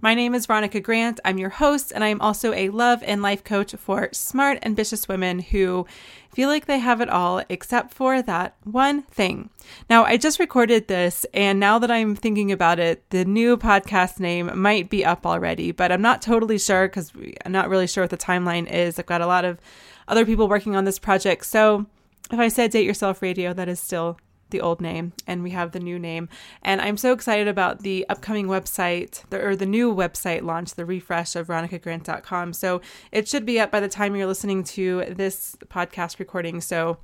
My name is Veronica Grant. I'm your host, and I'm also a love and life coach for smart, ambitious women who feel like they have it all except for that one thing. Now, I just recorded this, and now that I'm thinking about it, the new podcast name might be up already, but I'm not totally sure because I'm not really sure what the timeline is. I've got a lot of other people working on this project. So if I said Date Yourself Radio, that is still the old name and we have the new name. And I'm so excited about the upcoming website the, or the new website launch, the refresh of veronicagrant.com. So it should be up by the time you're listening to this podcast recording. So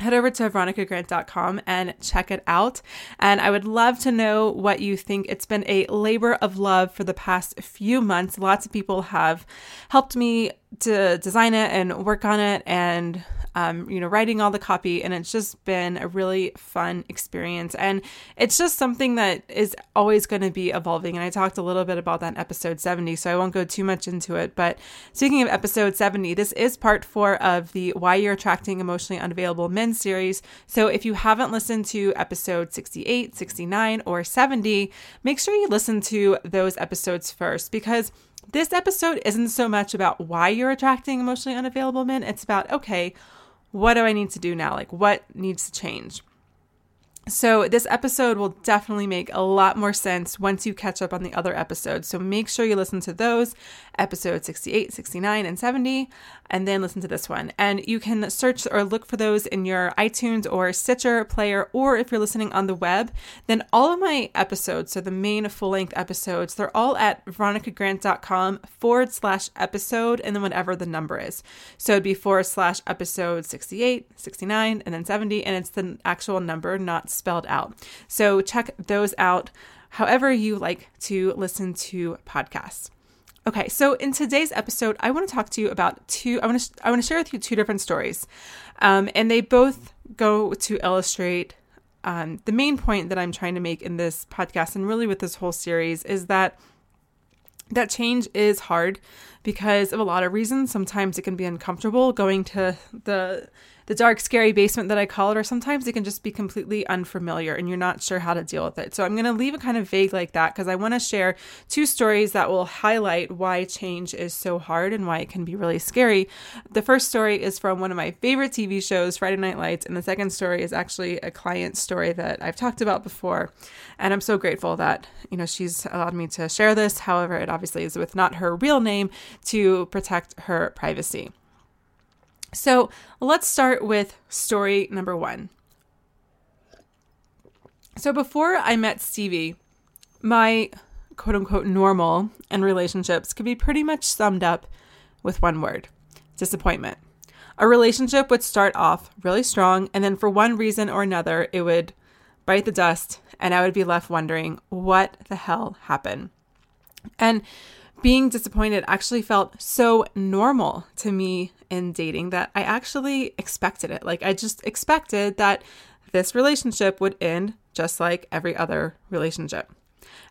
head over to veronicagrant.com and check it out. And I would love to know what you think. It's been a labor of love for the past few months. Lots of people have helped me to design it and work on it and um, you know, writing all the copy, and it's just been a really fun experience. And it's just something that is always going to be evolving. And I talked a little bit about that in episode 70, so I won't go too much into it. But speaking of episode 70, this is part four of the Why You're Attracting Emotionally Unavailable Men series. So if you haven't listened to episode 68, 69, or 70, make sure you listen to those episodes first because this episode isn't so much about why you're attracting emotionally unavailable men. It's about, okay, what do I need to do now? Like, what needs to change? So, this episode will definitely make a lot more sense once you catch up on the other episodes. So, make sure you listen to those episodes 68, 69, and 70, and then listen to this one. And you can search or look for those in your iTunes or Stitcher player, or if you're listening on the web, then all of my episodes, so the main full length episodes, they're all at veronicagrant.com forward slash episode, and then whatever the number is. So, it'd be forward slash episode 68, 69, and then 70, and it's the actual number, not spelled out. So check those out however you like to listen to podcasts. Okay, so in today's episode, I want to talk to you about two. I want to I want to share with you two different stories, um, and they both go to illustrate um, the main point that I'm trying to make in this podcast, and really with this whole series, is that that change is hard because of a lot of reasons. Sometimes it can be uncomfortable going to the the dark, scary basement that I call it, or sometimes it can just be completely unfamiliar and you're not sure how to deal with it. So I'm going to leave it kind of vague like that because I want to share two stories that will highlight why change is so hard and why it can be really scary. The first story is from one of my favorite TV shows, Friday Night Lights, and the second story is actually a client story that I've talked about before. And I'm so grateful that, you know, she's allowed me to share this. However, it obviously is with not her real name to protect her privacy. So let's start with story number one. So before I met Stevie, my quote unquote normal and relationships could be pretty much summed up with one word disappointment. A relationship would start off really strong, and then for one reason or another, it would bite the dust, and I would be left wondering what the hell happened. And being disappointed actually felt so normal to me in dating that I actually expected it. Like, I just expected that this relationship would end just like every other relationship.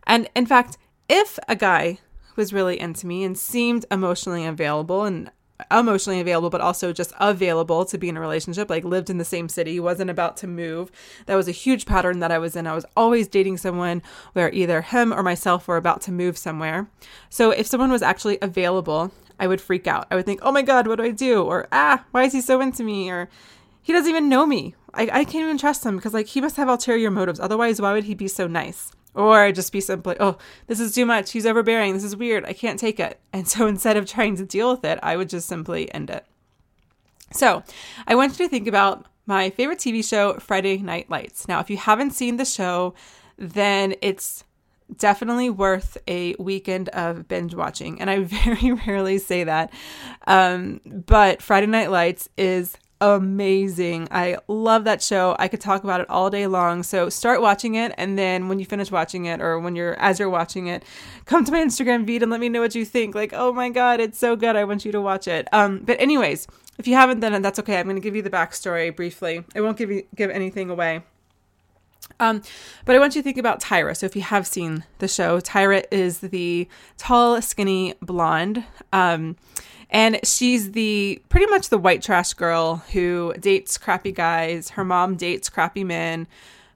And in fact, if a guy was really into me and seemed emotionally available and emotionally available, but also just available to be in a relationship, like lived in the same city, wasn't about to move. That was a huge pattern that I was in. I was always dating someone where either him or myself were about to move somewhere. So if someone was actually available, I would freak out. I would think, oh my God, what do I do? Or, ah, why is he so into me? Or, he doesn't even know me. I, I can't even trust him because, like, he must have ulterior motives. Otherwise, why would he be so nice? Or just be simply, oh, this is too much. He's overbearing. This is weird. I can't take it. And so instead of trying to deal with it, I would just simply end it. So I want you to think about my favorite TV show, Friday Night Lights. Now, if you haven't seen the show, then it's definitely worth a weekend of binge watching. And I very rarely say that. Um, but Friday Night Lights is amazing. I love that show. I could talk about it all day long. So start watching it and then when you finish watching it or when you're as you're watching it, come to my Instagram feed and let me know what you think. Like, "Oh my god, it's so good. I want you to watch it." Um but anyways, if you haven't it, that's okay. I'm going to give you the backstory briefly. I won't give you give anything away. Um, but I want you to think about Tyra. So if you have seen the show, Tyra is the tall, skinny blonde. Um, and she's the pretty much the white trash girl who dates crappy guys. Her mom dates crappy men.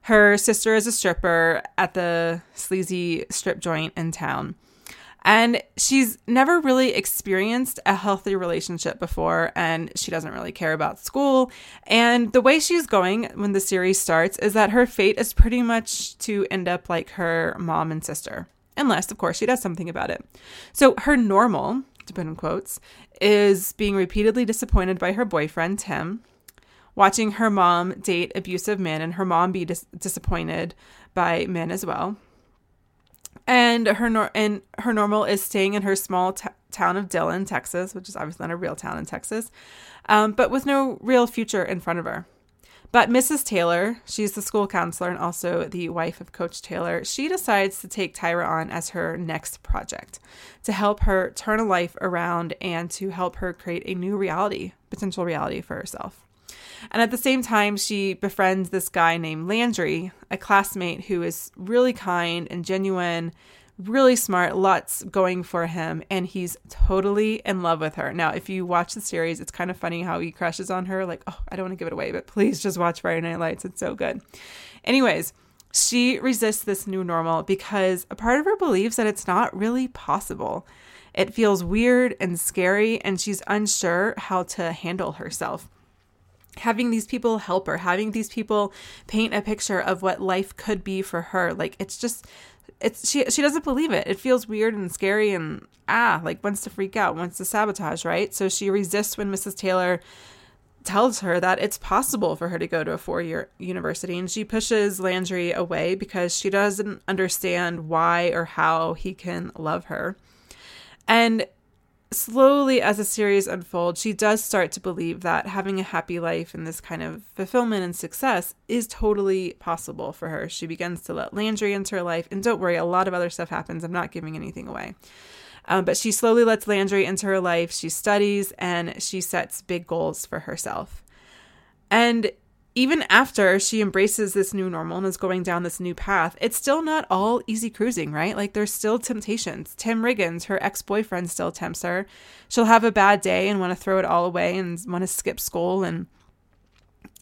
Her sister is a stripper at the sleazy strip joint in town. And she's never really experienced a healthy relationship before, and she doesn't really care about school. And the way she's going when the series starts is that her fate is pretty much to end up like her mom and sister, unless, of course, she does something about it. So her normal, to put in quotes, is being repeatedly disappointed by her boyfriend, Tim, watching her mom date abusive men and her mom be dis- disappointed by men as well. And her nor- and her normal is staying in her small t- town of Dillon, Texas, which is obviously not a real town in Texas, um, but with no real future in front of her. But Mrs. Taylor, she's the school counselor and also the wife of Coach Taylor, she decides to take Tyra on as her next project to help her turn a life around and to help her create a new reality, potential reality for herself. And at the same time, she befriends this guy named Landry, a classmate who is really kind and genuine really smart, lots going for him, and he's totally in love with her. Now, if you watch the series, it's kind of funny how he crushes on her. Like, oh, I don't want to give it away, but please just watch Friday Night Lights. It's so good. Anyways, she resists this new normal because a part of her believes that it's not really possible. It feels weird and scary, and she's unsure how to handle herself having these people help her, having these people paint a picture of what life could be for her. Like it's just it's she she doesn't believe it. It feels weird and scary and ah, like wants to freak out, wants to sabotage, right? So she resists when Mrs. Taylor tells her that it's possible for her to go to a four-year university and she pushes Landry away because she doesn't understand why or how he can love her. And slowly as the series unfolds, she does start to believe that having a happy life and this kind of fulfillment and success is totally possible for her. She begins to let Landry into her life, and don't worry, a lot of other stuff happens. I'm not giving anything away. Um, but she slowly lets Landry into her life. She studies and she sets big goals for herself. And even after she embraces this new normal and is going down this new path, it's still not all easy cruising, right? Like there's still temptations. Tim Riggins, her ex boyfriend, still tempts her. She'll have a bad day and want to throw it all away and want to skip school. And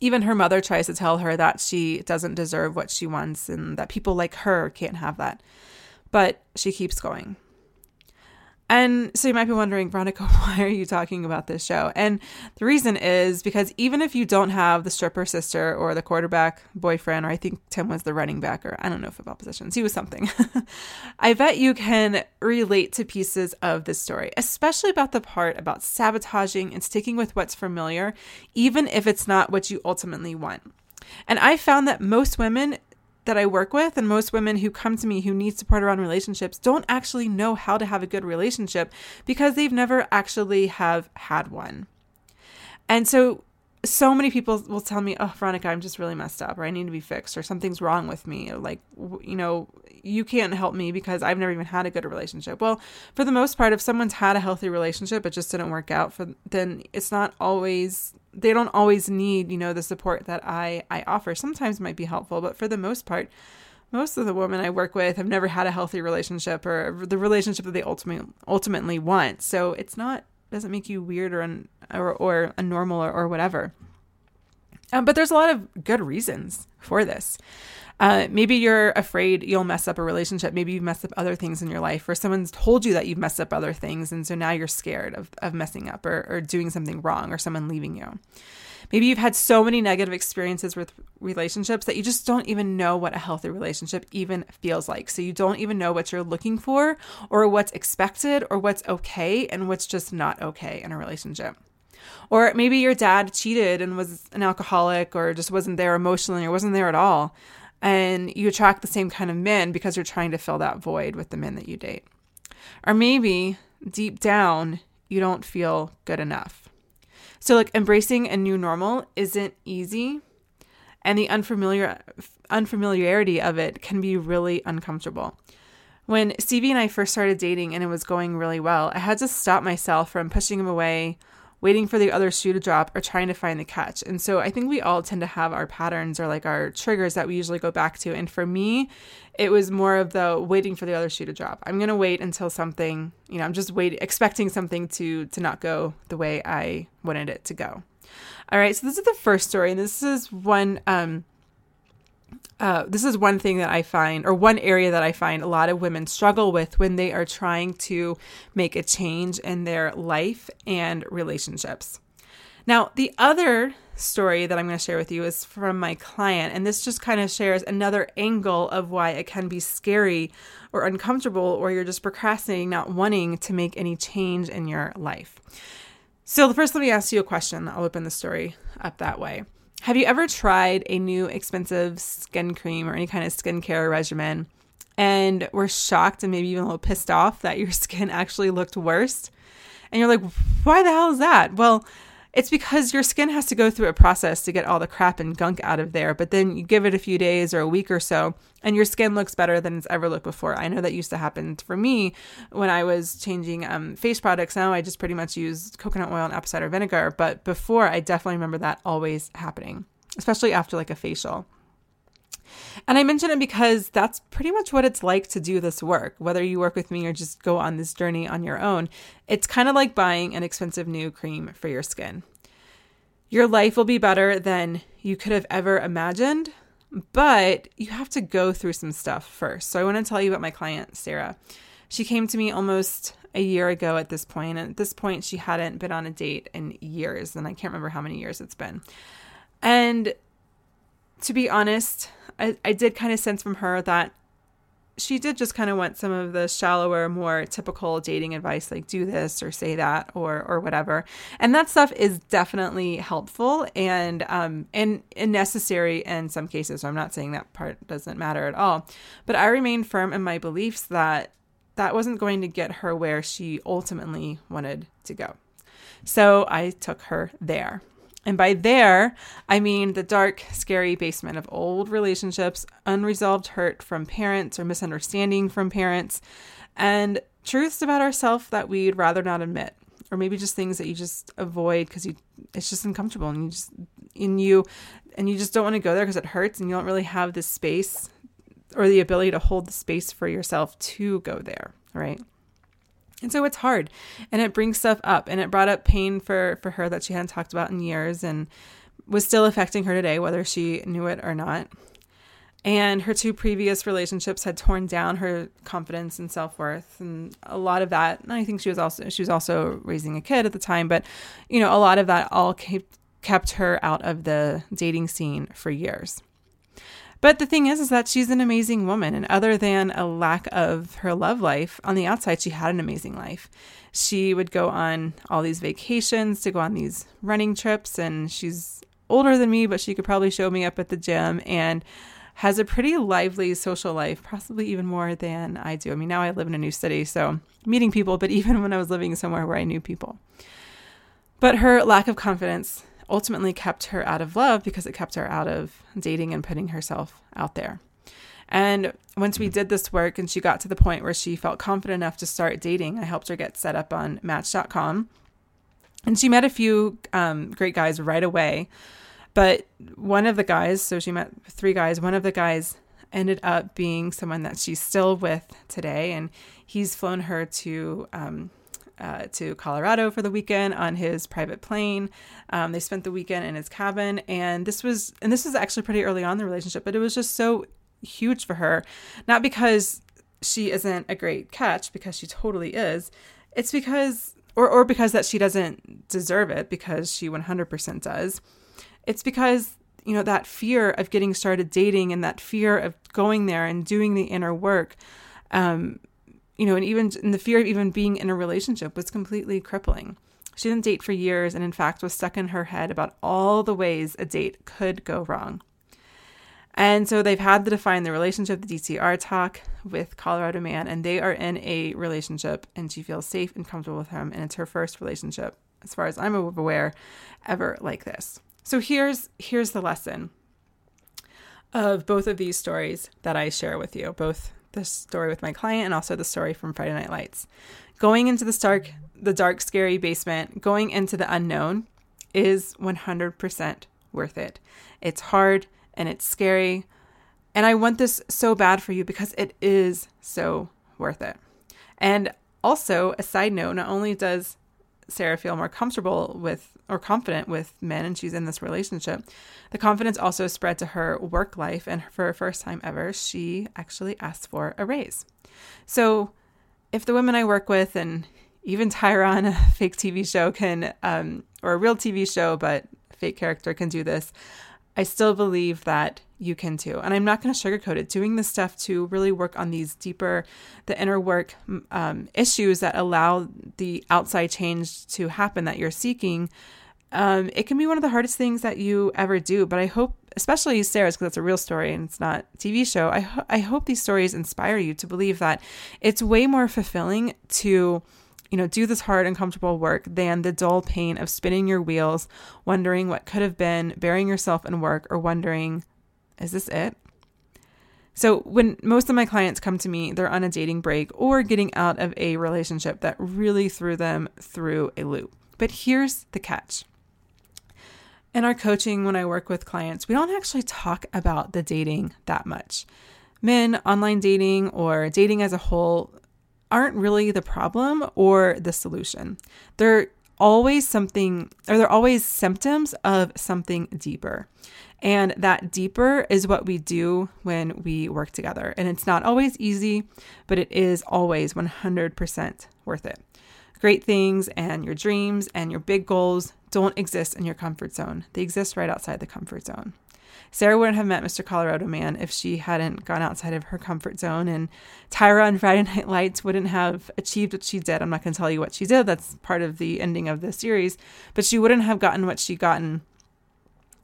even her mother tries to tell her that she doesn't deserve what she wants and that people like her can't have that. But she keeps going. And so you might be wondering, Veronica, why are you talking about this show? And the reason is because even if you don't have the stripper sister or the quarterback boyfriend, or I think Tim was the running back, or I don't know football positions, he was something, I bet you can relate to pieces of this story, especially about the part about sabotaging and sticking with what's familiar, even if it's not what you ultimately want. And I found that most women that I work with and most women who come to me who need support around relationships don't actually know how to have a good relationship because they've never actually have had one. And so so many people will tell me, "Oh, Veronica, I'm just really messed up or I need to be fixed or something's wrong with me." Or like, you know, you can't help me because I've never even had a good relationship. Well, for the most part, if someone's had a healthy relationship, it just didn't work out for then it's not always they don't always need you know the support that i i offer. Sometimes might be helpful but for the most part most of the women i work with have never had a healthy relationship or the relationship that they ultimately ultimately want. So it's not doesn't make you weird or un, or, or a normal or, or whatever um, but there's a lot of good reasons for this uh, maybe you're afraid you'll mess up a relationship. Maybe you've messed up other things in your life, or someone's told you that you've messed up other things. And so now you're scared of, of messing up or, or doing something wrong or someone leaving you. Maybe you've had so many negative experiences with relationships that you just don't even know what a healthy relationship even feels like. So you don't even know what you're looking for or what's expected or what's okay and what's just not okay in a relationship. Or maybe your dad cheated and was an alcoholic or just wasn't there emotionally or wasn't there at all and you attract the same kind of men because you're trying to fill that void with the men that you date. Or maybe deep down, you don't feel good enough. So, like, embracing a new normal isn't easy, and the unfamiliar unfamiliarity of it can be really uncomfortable. When Stevie and I first started dating and it was going really well, I had to stop myself from pushing him away waiting for the other shoe to drop or trying to find the catch. And so I think we all tend to have our patterns or like our triggers that we usually go back to. And for me, it was more of the waiting for the other shoe to drop. I'm going to wait until something, you know, I'm just waiting expecting something to to not go the way I wanted it to go. All right, so this is the first story and this is one um uh, this is one thing that I find, or one area that I find a lot of women struggle with when they are trying to make a change in their life and relationships. Now, the other story that I'm going to share with you is from my client, and this just kind of shares another angle of why it can be scary or uncomfortable, or you're just procrastinating, not wanting to make any change in your life. So, the first, let me ask you a question. I'll open the story up that way. Have you ever tried a new expensive skin cream or any kind of skincare regimen and were shocked and maybe even a little pissed off that your skin actually looked worse? And you're like, why the hell is that? Well, it's because your skin has to go through a process to get all the crap and gunk out of there. But then you give it a few days or a week or so, and your skin looks better than it's ever looked before. I know that used to happen for me when I was changing um, face products. Now I just pretty much use coconut oil and apple cider vinegar. But before, I definitely remember that always happening, especially after like a facial. And I mention it because that's pretty much what it's like to do this work, whether you work with me or just go on this journey on your own. It's kind of like buying an expensive new cream for your skin. Your life will be better than you could have ever imagined, but you have to go through some stuff first. So I want to tell you about my client, Sarah. She came to me almost a year ago at this point, and at this point, she hadn't been on a date in years, and I can't remember how many years it's been. And to be honest, I, I did kind of sense from her that she did just kind of want some of the shallower, more typical dating advice, like do this or say that or or whatever. And that stuff is definitely helpful and um and, and necessary in some cases. So I'm not saying that part doesn't matter at all. But I remain firm in my beliefs that that wasn't going to get her where she ultimately wanted to go. So I took her there. And by there, I mean the dark, scary basement of old relationships, unresolved hurt from parents or misunderstanding from parents, and truths about ourselves that we'd rather not admit, or maybe just things that you just avoid because you it's just uncomfortable and you just in you and you just don't want to go there because it hurts and you don't really have the space or the ability to hold the space for yourself to go there, right? And so it's hard and it brings stuff up and it brought up pain for for her that she hadn't talked about in years and was still affecting her today whether she knew it or not. And her two previous relationships had torn down her confidence and self worth, and a lot of that. And I think she was also she was also raising a kid at the time, but you know, a lot of that all kept kept her out of the dating scene for years. But the thing is, is that she's an amazing woman. And other than a lack of her love life, on the outside, she had an amazing life. She would go on all these vacations to go on these running trips. And she's older than me, but she could probably show me up at the gym and has a pretty lively social life, possibly even more than I do. I mean, now I live in a new city, so meeting people, but even when I was living somewhere where I knew people. But her lack of confidence ultimately kept her out of love because it kept her out of dating and putting herself out there. And once we did this work and she got to the point where she felt confident enough to start dating, I helped her get set up on Match.com. And she met a few um, great guys right away. But one of the guys, so she met three guys, one of the guys ended up being someone that she's still with today. And he's flown her to um, uh, to Colorado for the weekend on his private plane. Um, they spent the weekend in his cabin, and this was and this was actually pretty early on the relationship, but it was just so huge for her, not because she isn't a great catch, because she totally is. It's because or or because that she doesn't deserve it, because she 100% does. It's because you know that fear of getting started dating and that fear of going there and doing the inner work um, you know, and even the fear of even being in a relationship was completely crippling. She didn't date for years and, in fact, was stuck in her head about all the ways a date could go wrong. And so they've had to define the relationship, the DTR talk with Colorado Man, and they are in a relationship, and she feels safe and comfortable with him. And it's her first relationship, as far as I'm aware, ever like this. So here's here's the lesson of both of these stories that I share with you, both the story with my client and also the story from Friday Night Lights. Going into the dark, the dark, scary basement, going into the unknown is 100% worth it. It's hard and it's scary. And I want this so bad for you because it is so worth it. And also, a side note, not only does Sarah feel more comfortable with or confident with men and she's in this relationship, the confidence also spread to her work life. And for her first time ever, she actually asked for a raise. So if the women I work with and even Tyra on, a fake TV show, can, um, or a real TV show, but fake character can do this, I still believe that you can too. And I'm not going to sugarcoat it. Doing this stuff to really work on these deeper, the inner work um, issues that allow the outside change to happen that you're seeking. Um, it can be one of the hardest things that you ever do. But I hope, especially Sarah's, because it's a real story and it's not a TV show. I ho- I hope these stories inspire you to believe that it's way more fulfilling to you know, do this hard, uncomfortable work than the dull pain of spinning your wheels, wondering what could have been, burying yourself in work, or wondering, is this it? So, when most of my clients come to me, they're on a dating break or getting out of a relationship that really threw them through a loop. But here's the catch. In our coaching, when I work with clients, we don't actually talk about the dating that much. Men, online dating, or dating as a whole aren't really the problem or the solution. They're always something, or they're always symptoms of something deeper. And that deeper is what we do when we work together. And it's not always easy, but it is always 100% worth it. Great things and your dreams and your big goals don't exist in your comfort zone, they exist right outside the comfort zone. Sarah wouldn't have met Mr. Colorado Man if she hadn't gone outside of her comfort zone. And Tyra on Friday Night Lights wouldn't have achieved what she did. I'm not going to tell you what she did. That's part of the ending of the series. But she wouldn't have gotten what she gotten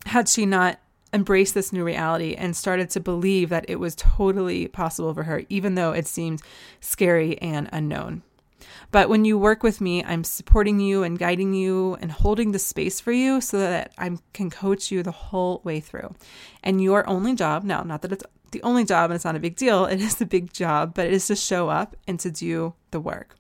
had she not embraced this new reality and started to believe that it was totally possible for her, even though it seemed scary and unknown. But when you work with me, I'm supporting you and guiding you and holding the space for you so that I can coach you the whole way through. And your only job, now, not that it's the only job and it's not a big deal, it is a big job, but it is to show up and to do the work.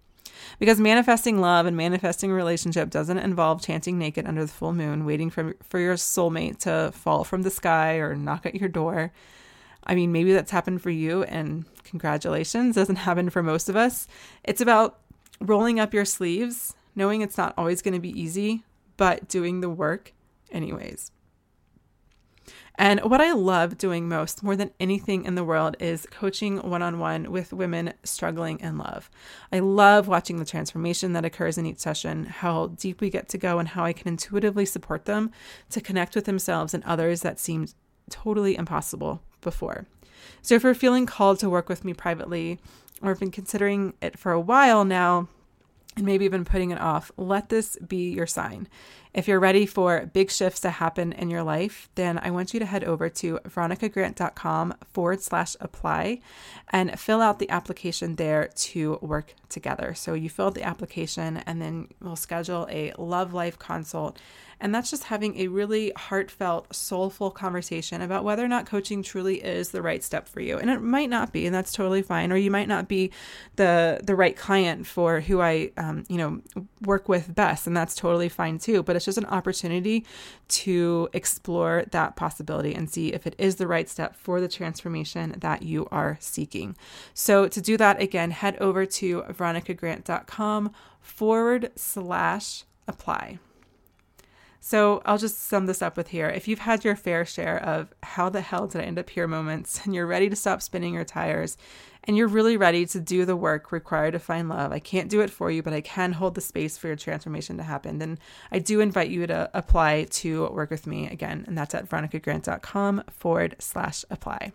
Because manifesting love and manifesting a relationship doesn't involve chanting naked under the full moon, waiting for, for your soulmate to fall from the sky or knock at your door. I mean, maybe that's happened for you, and congratulations, doesn't happen for most of us. It's about rolling up your sleeves, knowing it's not always going to be easy, but doing the work anyways. And what I love doing most, more than anything in the world, is coaching one on one with women struggling in love. I love watching the transformation that occurs in each session, how deep we get to go, and how I can intuitively support them to connect with themselves and others that seemed totally impossible before. So if you're feeling called to work with me privately, or have been considering it for a while now, and maybe even putting it off, let this be your sign. If you're ready for big shifts to happen in your life, then I want you to head over to veronicagrant.com forward slash apply and fill out the application there to work together. So you fill out the application and then we'll schedule a love life consult and that's just having a really heartfelt, soulful conversation about whether or not coaching truly is the right step for you. And it might not be, and that's totally fine. Or you might not be the the right client for who I, um, you know, work with best, and that's totally fine too. But it's just an opportunity to explore that possibility and see if it is the right step for the transformation that you are seeking. So to do that, again, head over to veronicagrant.com forward slash apply. So I'll just sum this up with here. If you've had your fair share of how the hell did I end up here moments and you're ready to stop spinning your tires and you're really ready to do the work required to find love, I can't do it for you, but I can hold the space for your transformation to happen, then I do invite you to apply to work with me again. And that's at veronicagrant.com forward slash apply.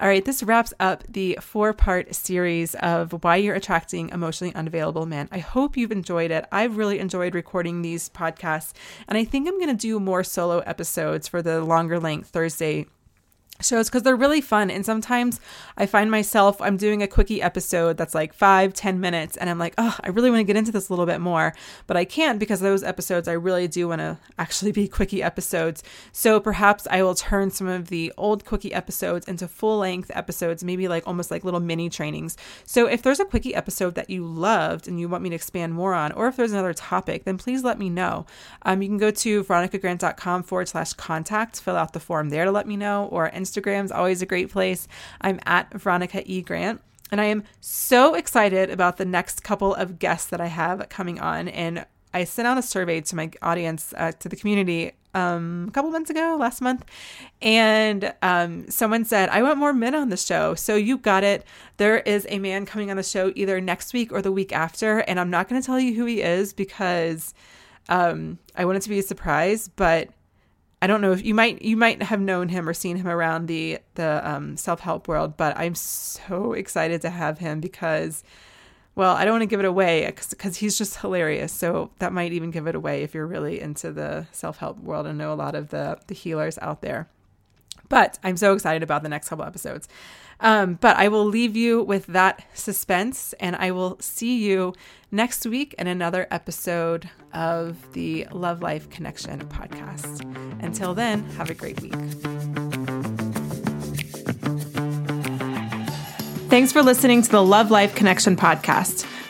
All right, this wraps up the four part series of why you're attracting emotionally unavailable men. I hope you've enjoyed it. I've really enjoyed recording these podcasts, and I think I'm going to do more solo episodes for the longer length Thursday shows because they're really fun and sometimes i find myself i'm doing a quickie episode that's like five ten minutes and i'm like oh i really want to get into this a little bit more but i can't because those episodes i really do want to actually be quickie episodes. So perhaps i will turn some of the old quickie episodes into full length episodes maybe like almost like little mini trainings. So if there's a quickie episode that you loved and you want me to expand more on or if there's another topic then please let me know. Um, you can go to veronicagrant.com forward slash contact fill out the form there to let me know or Instagram's always a great place. I'm at Veronica E. Grant. And I am so excited about the next couple of guests that I have coming on. And I sent out a survey to my audience, uh, to the community, um, a couple months ago, last month, and um, someone said, I want more men on the show. So you got it. There is a man coming on the show either next week or the week after. And I'm not going to tell you who he is because um, I want it to be a surprise, but I don't know if you might you might have known him or seen him around the the um, self help world, but I'm so excited to have him because, well, I don't want to give it away because he's just hilarious. So that might even give it away if you're really into the self help world and know a lot of the the healers out there. But I'm so excited about the next couple episodes. Um, but I will leave you with that suspense, and I will see you next week in another episode of the Love Life Connection podcast. Until then, have a great week. Thanks for listening to the Love Life Connection podcast.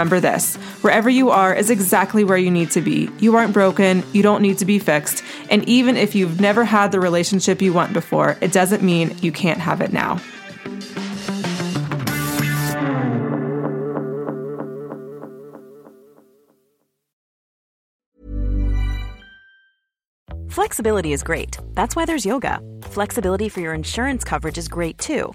remember this wherever you are is exactly where you need to be. You aren't broken, you don't need to be fixed. And even if you've never had the relationship you want before, it doesn't mean you can't have it now. Flexibility is great. That's why there's yoga. Flexibility for your insurance coverage is great too.